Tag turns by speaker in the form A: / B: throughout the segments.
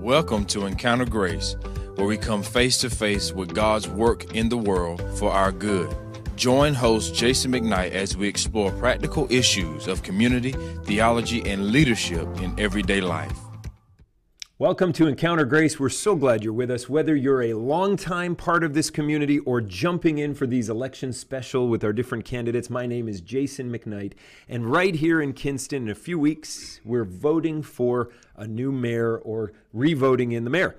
A: Welcome to Encounter Grace, where we come face to face with God's work in the world for our good. Join host Jason McKnight as we explore practical issues of community, theology, and leadership in everyday life.
B: Welcome to Encounter Grace. We're so glad you're with us. Whether you're a longtime part of this community or jumping in for these election special with our different candidates, my name is Jason McKnight. And right here in Kinston, in a few weeks, we're voting for a new mayor or revoting in the mayor.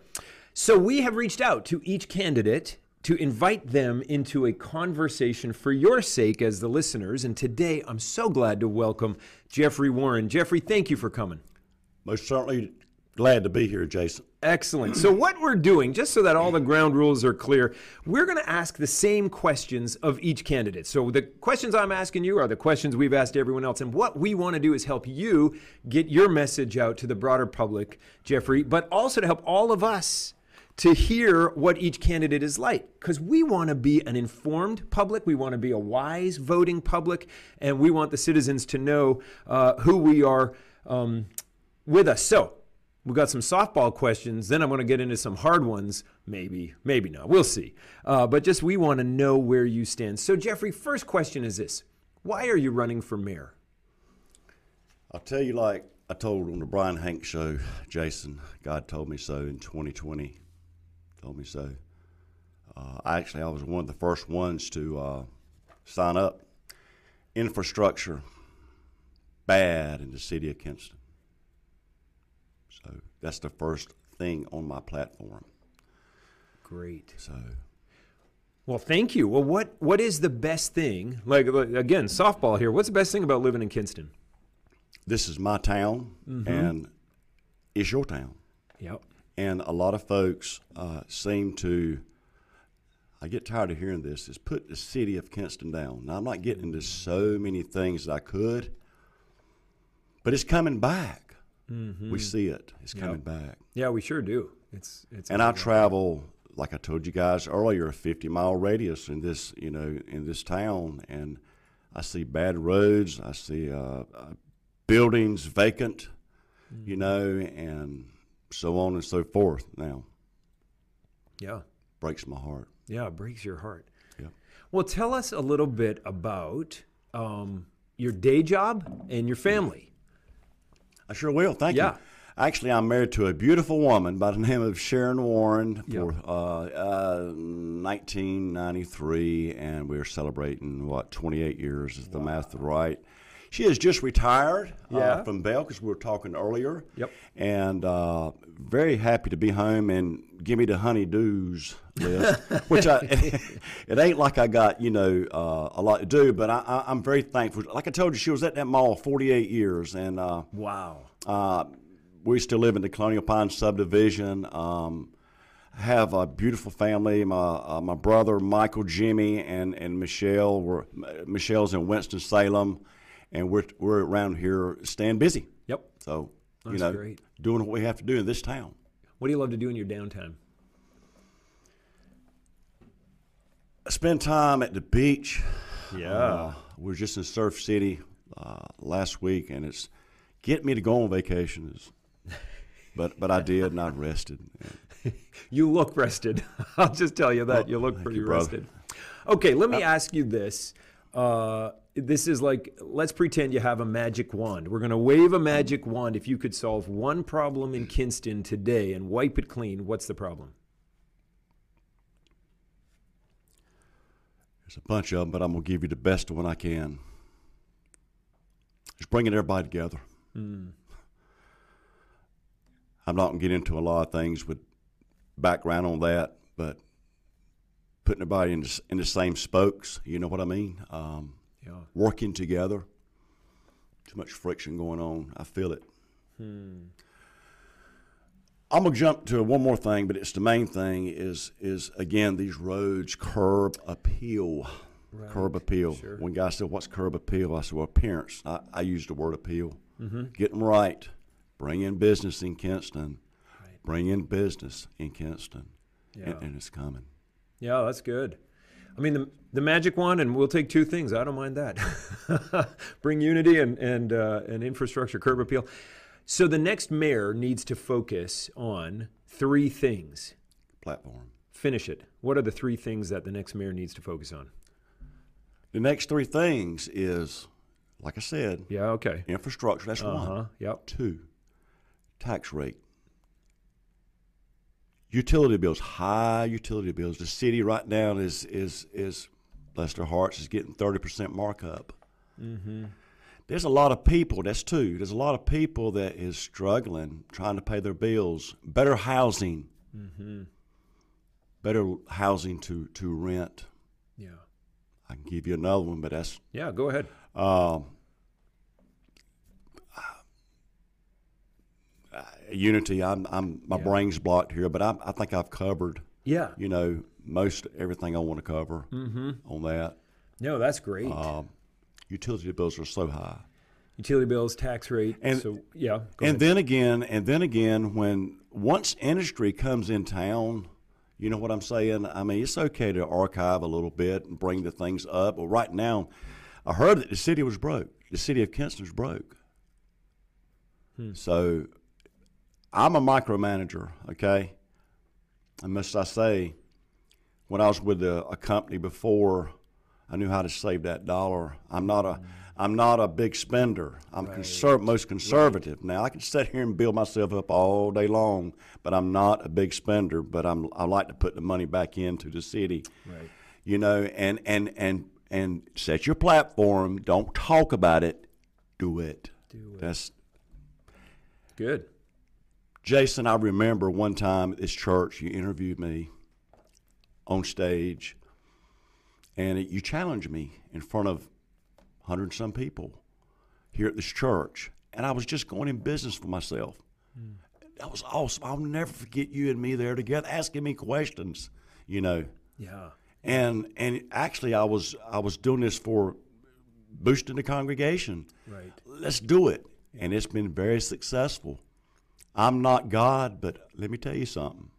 B: So we have reached out to each candidate to invite them into a conversation for your sake as the listeners. And today, I'm so glad to welcome Jeffrey Warren. Jeffrey, thank you for coming.
C: Most certainly Glad to be here, Jason.
B: Excellent. So, what we're doing, just so that all the ground rules are clear, we're going to ask the same questions of each candidate. So, the questions I'm asking you are the questions we've asked everyone else. And what we want to do is help you get your message out to the broader public, Jeffrey, but also to help all of us to hear what each candidate is like. Because we want to be an informed public, we want to be a wise voting public, and we want the citizens to know uh, who we are um, with us. So, We've got some softball questions. Then I'm going to get into some hard ones. Maybe, maybe not. We'll see. Uh, but just we want to know where you stand. So, Jeffrey, first question is this Why are you running for mayor?
C: I'll tell you, like I told on the Brian Hank show, Jason, God told me so in 2020. Told me so. Uh, actually, I was one of the first ones to uh, sign up. Infrastructure bad in the city of Kinston. That's the first thing on my platform.
B: Great.
C: So.
B: Well, thank you. Well, what what is the best thing? Like again, softball here. What's the best thing about living in Kinston?
C: This is my town, mm-hmm. and it's your town.
B: Yep.
C: And a lot of folks uh, seem to. I get tired of hearing this. Is put the city of Kinston down. Now I'm not getting into so many things that I could, but it's coming back. Mm-hmm. We see it. It's coming yep. back.
B: Yeah, we sure do. It's it's.
C: And I travel, like I told you guys earlier, a 50 mile radius in this you know in this town, and I see bad roads. I see uh, uh, buildings vacant, mm-hmm. you know, and so on and so forth. Now.
B: Yeah.
C: Breaks my heart.
B: Yeah, it breaks your heart.
C: Yeah.
B: Well, tell us a little bit about um, your day job and your family.
C: I sure will. Thank yeah. you. Actually, I'm married to a beautiful woman by the name of Sharon Warren for uh, uh, 1993, and we're celebrating what 28 years is the wow. math right. She has just retired uh, yeah. uh, from Belk because we were talking earlier.
B: Yep.
C: And uh, very happy to be home and give me the honeydews list, which I it ain't like I got you know uh, a lot to do, but I, am very thankful. Like I told you, she was at that mall 48 years, and uh,
B: wow.
C: Uh, we still live in the Colonial Pines subdivision. Um, have a beautiful family. My uh, my brother Michael, Jimmy, and and Michelle were Michelle's in Winston Salem and we're we're around here staying busy.
B: Yep.
C: So
B: That's
C: you know,
B: great.
C: doing what we have to do in this town.
B: What do you love to do in your downtime?
C: I Spend time at the beach.
B: Yeah. Uh,
C: we were just in Surf City uh, last week, and it's get me to go on vacation. but but I did, and I rested.
B: you look rested. I'll just tell you that well, you look pretty you, rested. Okay, let me uh, ask you this. Uh, this is like let's pretend you have a magic wand. We're going to wave a magic wand. If you could solve one problem in Kinston today and wipe it clean, what's the problem?
C: There's a bunch of them, but I'm going to give you the best one I can. Just bringing everybody together. Mm. I'm not going to get into a lot of things with background on that, but putting everybody in the, in the same spokes, you know what I mean? Um,
B: yeah.
C: working together. Too much friction going on. I feel it.
B: Hmm.
C: I'm gonna jump to one more thing, but it's the main thing is is again these roads curb appeal. Right. Curb appeal.
B: Sure.
C: One guy said, "What's curb appeal?" I said, "Well, appearance." I, I use the word appeal.
B: Mm-hmm.
C: Get them right. Bring in business in Kinston.
B: Right.
C: Bring in business in Kinston.
B: Yeah.
C: And, and it's coming.
B: Yeah, that's good. I mean, the, the magic wand, and we'll take two things. I don't mind that. Bring unity and and uh, and infrastructure curb appeal. So the next mayor needs to focus on three things.
C: Platform.
B: Finish it. What are the three things that the next mayor needs to focus on?
C: The next three things is, like I said,
B: Yeah, okay.
C: infrastructure. That's
B: Uh huh.
C: one.
B: Yep.
C: Two, tax rate. Utility bills, high utility bills. The city right now is is is, bless their hearts, is getting thirty percent markup.
B: Mm-hmm.
C: There's a lot of people. That's two. There's a lot of people that is struggling trying to pay their bills. Better housing.
B: Mm-hmm.
C: Better housing to to rent.
B: Yeah.
C: I can give you another one, but that's
B: Yeah, go ahead.
C: um, Unity. I'm, I'm my
B: Yeah.
C: brain's blocked here, but I, I think I've covered.
B: Yeah.
C: You know, most everything I want to cover
B: Mm-hmm.
C: on that.
B: No, that's great.
C: Um, utility bills are so high,
B: Utility bills, tax rate.
C: and-
B: so yeah.
C: And
B: ahead.
C: then again, and then again, when once industry comes in town, you know what I'm saying. I mean, it's okay to archive a little bit and bring the things up. But right now, I heard that the city was broke. The city of Kinston's broke.
B: Hmm.
C: So I'm a micromanager, okay? And must I say, when I was with a, a company before, I knew how to save that dollar. I'm not a I'm not a big spender. I'm conser- most conservative. Now I can sit here and build myself up all day long, but I'm not a big spender. But I'm I like to put the money back into the city.
B: Right.
C: You know, and and and and set your platform. Don't talk about it. Do it.
B: Do it.
C: That's
B: Good.
C: Jason, I remember one time at this church, you interviewed me on stage, and it, you challenged me in front of hundred and some people here at this church, and I was just going in business for myself. Hmm. That was awesome. I'll never forget you and me there together, asking me questions. You know,
B: Yeah.
C: and and actually, I was I was doing this for boosting the congregation
B: Right.
C: let's do it. And it's been very successful. I'm not God, but let me tell you something.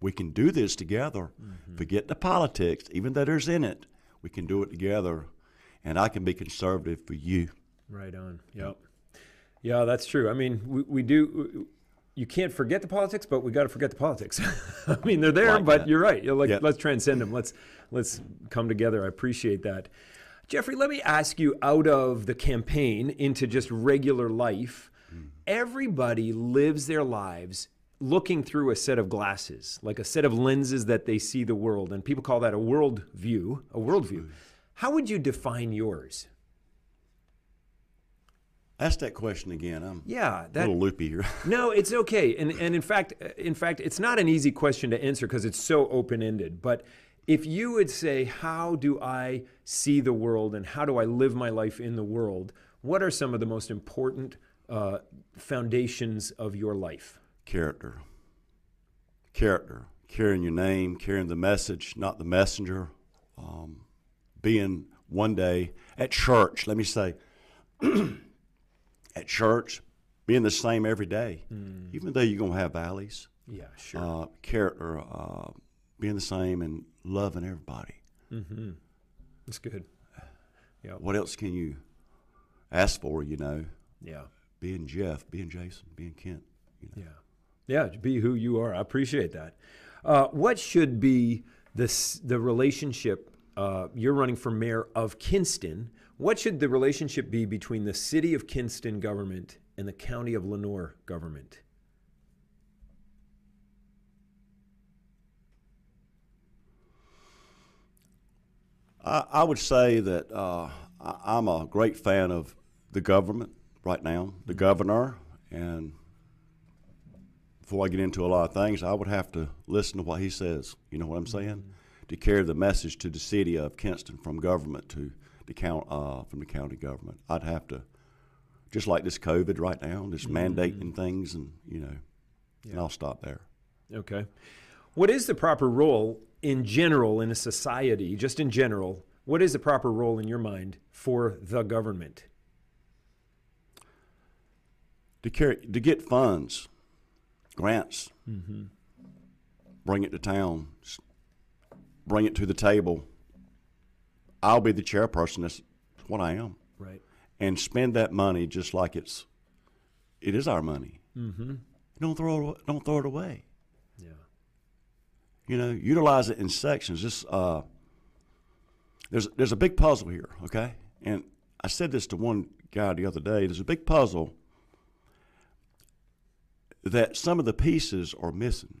C: We can do this together. Mm-hmm. Forget the politics, even though there's in it. We can do it together. And I can be conservative for you.
B: Right on. Yep. Yeah, that's true. I mean, we, we do. You can't forget the politics, but we got to forget the politics. I mean, they're there,
C: Like
B: but
C: that.
B: you're right. You're like,
C: Yep.
B: let's transcend them. Let's let's come together. I appreciate that. Jeffrey, let me ask you out of the campaign into just regular life. Everybody lives their lives looking through a set of glasses, like a set of lenses that they see the world, and people call that a world view. A worldview. How would you define yours?
C: Ask that question again. I'm
B: Yeah,
C: a little loopy here.
B: No, it's okay. And and in fact, in fact, it's not an easy question to answer because it's so open-ended. But if you would say, "How do I see the world and how do I live my life in the world?" What are some of the most important uh, foundations of your life?
C: Character. Character. Carrying your name, carrying the message, not the messenger. Um, being one day at church, let me say, at church, being the same every day, even though you're going to have valleys.
B: Yeah, sure.
C: Uh, character, uh, being the same and loving everybody.
B: That's good. Yeah.
C: What else can you ask for, you know?
B: Yeah,
C: Being Jeff, being Jason, being Kent. You know?
B: yeah, yeah. Be who you are. I appreciate that. Uh, what should be this the relationship? Uh, you're running for mayor of Kinston. What should the relationship be between the city of Kinston government and the county of Lenoir government?
C: I, I would say that uh, I, I'm a great fan of the government right now, the governor, and before I get into a lot of things, I would have to listen to what he says. You know what I'm saying? To carry the message to the city of Kinston from government to the count uh, from the county government. I'd have to, just like this COVID right now, just mandating things, and you know, and I'll stop there.
B: Okay. What is the proper role in general in a society, just in general? What is the proper role in your mind for the government?
C: To carry to get funds, grants, bring it to town, bring it to the table. I'll be the chairperson. That's what I am,
B: Right.
C: and spend that money just like it's it is our money. Mm-hmm. Don't throw it, don't throw it away.
B: Yeah.
C: You know, utilize it in sections. Just uh, there's there's a big puzzle here, okay? And I said this to one guy the other day. There's a big puzzle that some of the pieces are missing.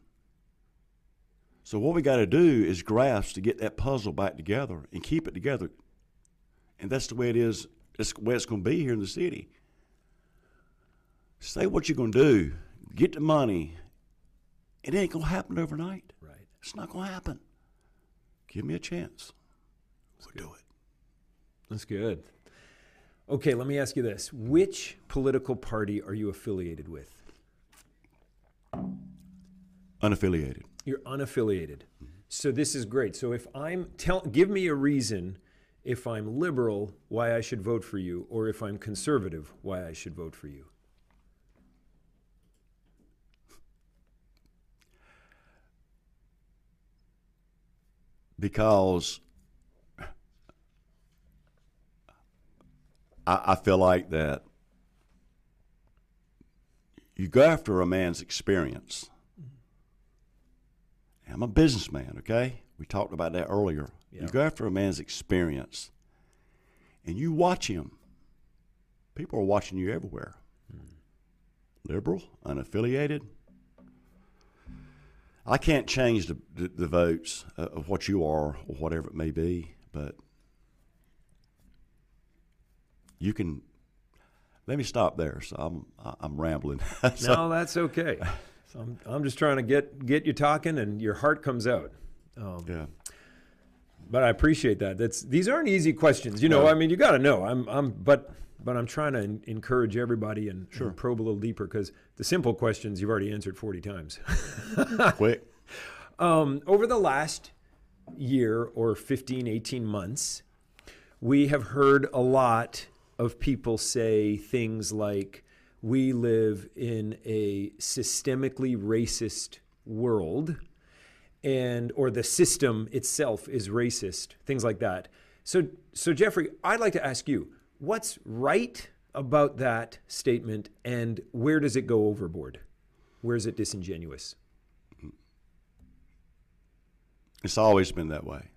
C: So what we got to do is grasp to get that puzzle back together and keep it together. And that's the way it is. That's the way it's going to be here in the city. Say what you're going to do. Get the money. It ain't going to happen overnight.
B: Right.
C: It's not going to happen. Give me a chance. We'll do it.
B: That's good. Okay, let me ask you this. Which political party are you affiliated with?
C: Unaffiliated.
B: You're unaffiliated. So this is great. So if I'm tell give me a reason if I'm liberal why I should vote for you or if I'm conservative why I should vote for you.
C: Because I, I feel like that you go after a man's experience. I'm a businessman, okay? We talked about that earlier.
B: Yeah.
C: You go after a man's experience and you watch him. People are watching you everywhere. Hmm. Liberal, unaffiliated. I can't change the, the, the votes of what you are or whatever it may be, but you can. Let me stop there. So I'm I'm rambling. So-
B: No, that's okay. So I'm, I'm just trying to get get you talking and your heart comes out. Um,
C: yeah.
B: But I appreciate that. That's these aren't easy questions. You know,
C: No.
B: I mean, you got to know. I'm I'm but but I'm trying to en- encourage everybody and,
C: Sure.
B: and probe a little deeper because the simple questions you've already answered 40 times.
C: Quick.
B: Um, over the last year or 15, 18 months, we have heard a lot of people say things like, we live in a systemically racist world and or the system itself is racist things like that so so jeffrey i'd like to ask you what's right about that statement and where does it go overboard where is it disingenuous
C: It's always been that way.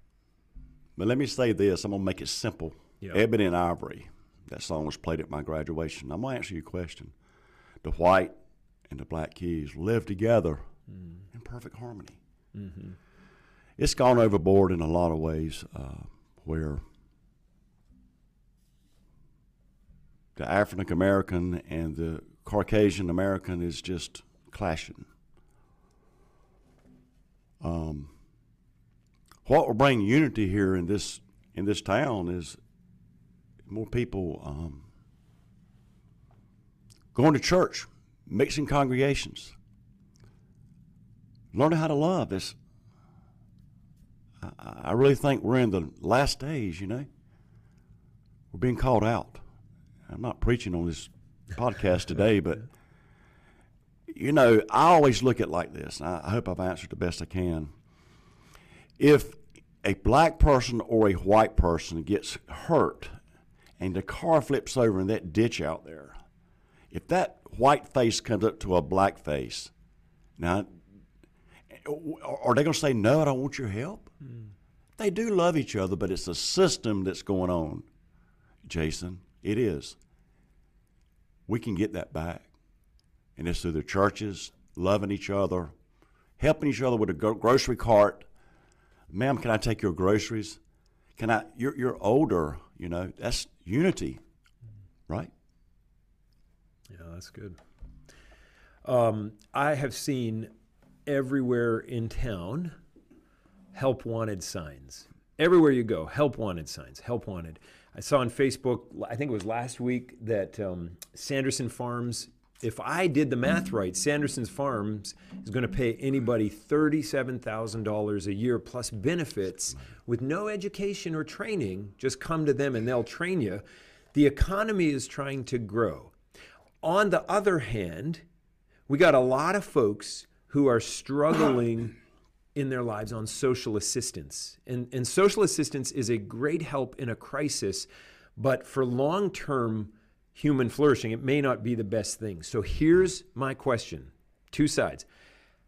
C: But let me say this I'm going to make it simple.
B: Yeah.
C: Ebony and Ivory, that song was played at my graduation. I'm going to answer your question. The white and the black keys live together in perfect harmony. It's gone overboard in a lot of ways uh, where the African American and the Caucasian American is just clashing. Um, what will bring unity here in this in this town is more people um, going to church, mixing congregations, learning how to love. This, I, I really think we're in the last days. You know, we're being called out. I'm not preaching on this podcast today, but you know, I always look at like this. I hope I've answered the best I can. If a black person or a white person gets hurt and the car flips over in that ditch out there, if that white face comes up to a black face, now, are they going to say, No, I don't want your help? Hmm. They do love each other, but it's a system that's going on, Jason. It is. We can get that back. And it's through the churches, loving each other, helping each other with a grocery cart. Ma'am, can I take your groceries? Can I? You're, you're older, you know. That's unity, right?
B: Yeah, that's good. Um, I have seen everywhere in town help wanted signs. Everywhere you go, help wanted signs, help wanted. I saw on Facebook, I think it was last week, that um, Sanderson Farms, if I did the math right, Sanderson's Farms is going to pay anybody $37,000 a year plus benefits with no education or training. Just come to them and they'll train you. The economy is trying to grow. On the other hand, we got a lot of folks who are struggling in their lives on social assistance. And, and social assistance is a great help in a crisis, but for long term human flourishing, it may not be the best thing. So here's my question two sides.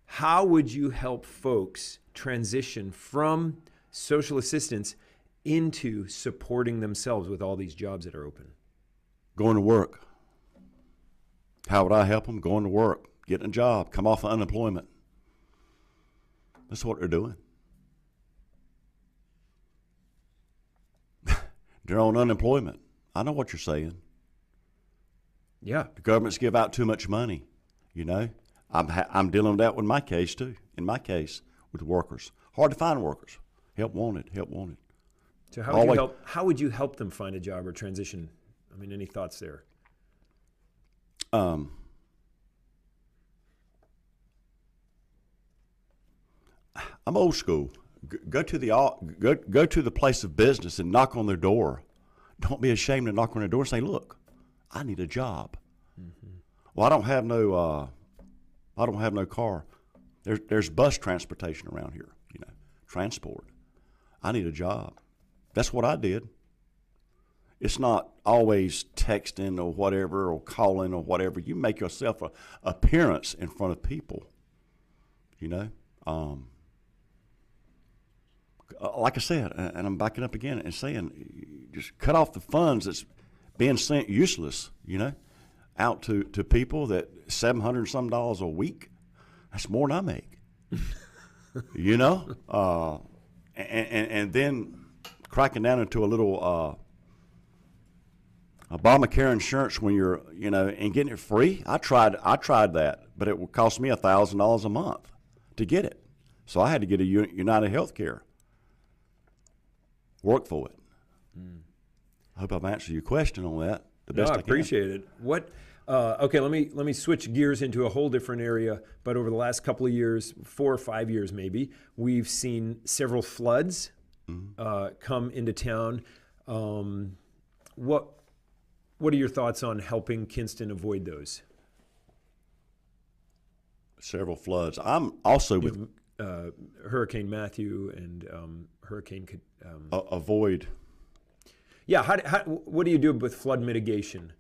B: How would you help folks transition from social assistance into supporting themselves with all these jobs that are open?
C: Going to work. How would I help them? Going to work, getting a job, come off of unemployment. That's what they're doing. they're on unemployment. I know what you're saying.
B: Yeah.
C: The government's give out too much money. You know, I'm ha- I'm dealing with that with my case too. In my case, with workers, hard to find workers. Help wanted. Help wanted.
B: So how would you help? How would you help them find a job or transition? I mean, any thoughts there?
C: Um, I'm old school. Go to the go go to the place of business and knock on their door. Don't be ashamed to knock on their door and say, "Look, I need a job." Well, I don't have no uh, I don't have no car. There's there's bus transportation around here. You know, transport. I need a job. That's what I did. It's not always texting or whatever or calling or whatever. You make yourself a appearance in front of people. You know, um, uh, like I said, and I'm backing up again and saying, just cut off the funds that's being sent useless. You know, out to to people that seven hundred some dollars a week. That's more than I make. you know, uh, and, and and then cracking down into a little. Uh, Obamacare insurance when you're, you know, and getting it free. I tried, I tried that, but it would cost me a thousand dollars a month to get it. So I had to get a United Healthcare. Work for it. I hope I've answered your question on that. The
B: No,
C: best
B: I
C: I, can.
B: appreciate it. What? Uh, okay, let me let me switch gears into a whole different area. But over the last couple of years, four or five years maybe, we've seen several floods uh, come into town. Um, what what are your thoughts on helping Kinston avoid those?
C: Several floods. I'm also with
B: Uh, Hurricane Matthew and um, Hurricane. Um,
C: uh, avoid.
B: Yeah, how, how, what do you do with flood mitigation?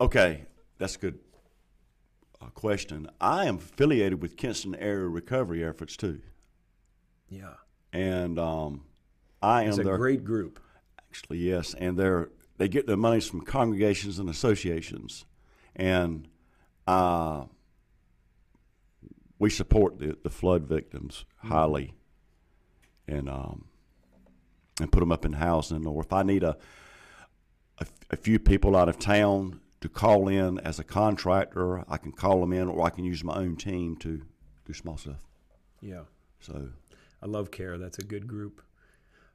C: Okay, that's a good uh, question. I am affiliated with Kinston Area Recovery Efforts too,
B: Yeah,
C: and um, I am
B: it's a
C: their
B: great group.
C: Actually, yes, and they're they get their monies from congregations and associations, and uh, we support the, the flood victims highly, and um, and put them up in housing in the north. I need a a few people out of town to call in as a contractor. I can call them in, or I can use my own team to do small stuff.
B: Yeah.
C: So
B: I love CARE. That's a good group.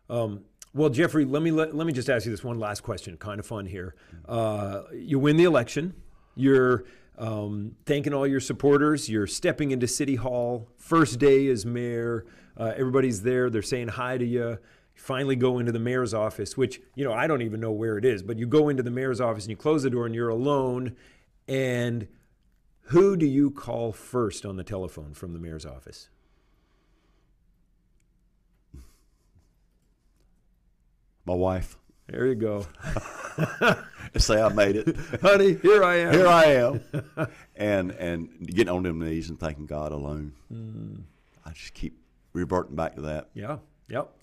B: Um, well, Jeffrey, let me let, let me just ask you this one last question. Kind of fun here. Uh, you win the election. You're um, thanking all your supporters. You're stepping into City Hall. First day as mayor. Uh, everybody's there. They're saying hi to you. You finally go into the mayor's office, which you know I don't even know where it is, but you go into the mayor's office and you close the door and you're alone. And who do you call first on the telephone from the mayor's office?
C: my wife,
B: There you go.
C: say I made it.
B: honey, here I am.
C: here I am, and and getting on them knees and thanking God alone. Mm. I just keep reverting back to that.
B: Yeah. Yep.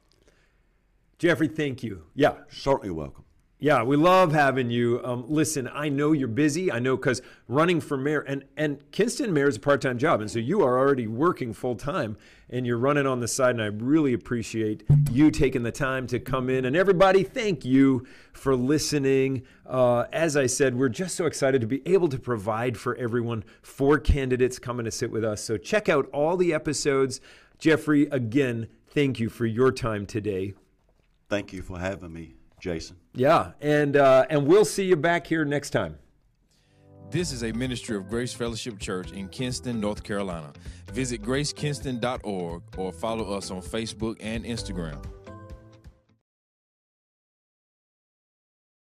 B: Jeffrey, thank you. Yeah.
C: Certainly welcome.
B: Yeah, we love having you. Um, listen, I know you're busy. I know because running for mayor and and Kinston mayor is a part time job, and so you are already working full time, and you're running on the side. And I really appreciate you taking the time to come in. And everybody, thank you for listening. Uh, as I said, we're just so excited to be able to provide for everyone. Four candidates coming to sit with us. So check out all the episodes. Jeffrey, again, thank you for your time today.
C: Thank you for having me, Jason.
B: Yeah, and uh, and we'll see you back here next time.
A: This is a ministry of Grace Fellowship Church in Kinston, North Carolina. Visit gracekinston.org or follow us on Facebook and Instagram.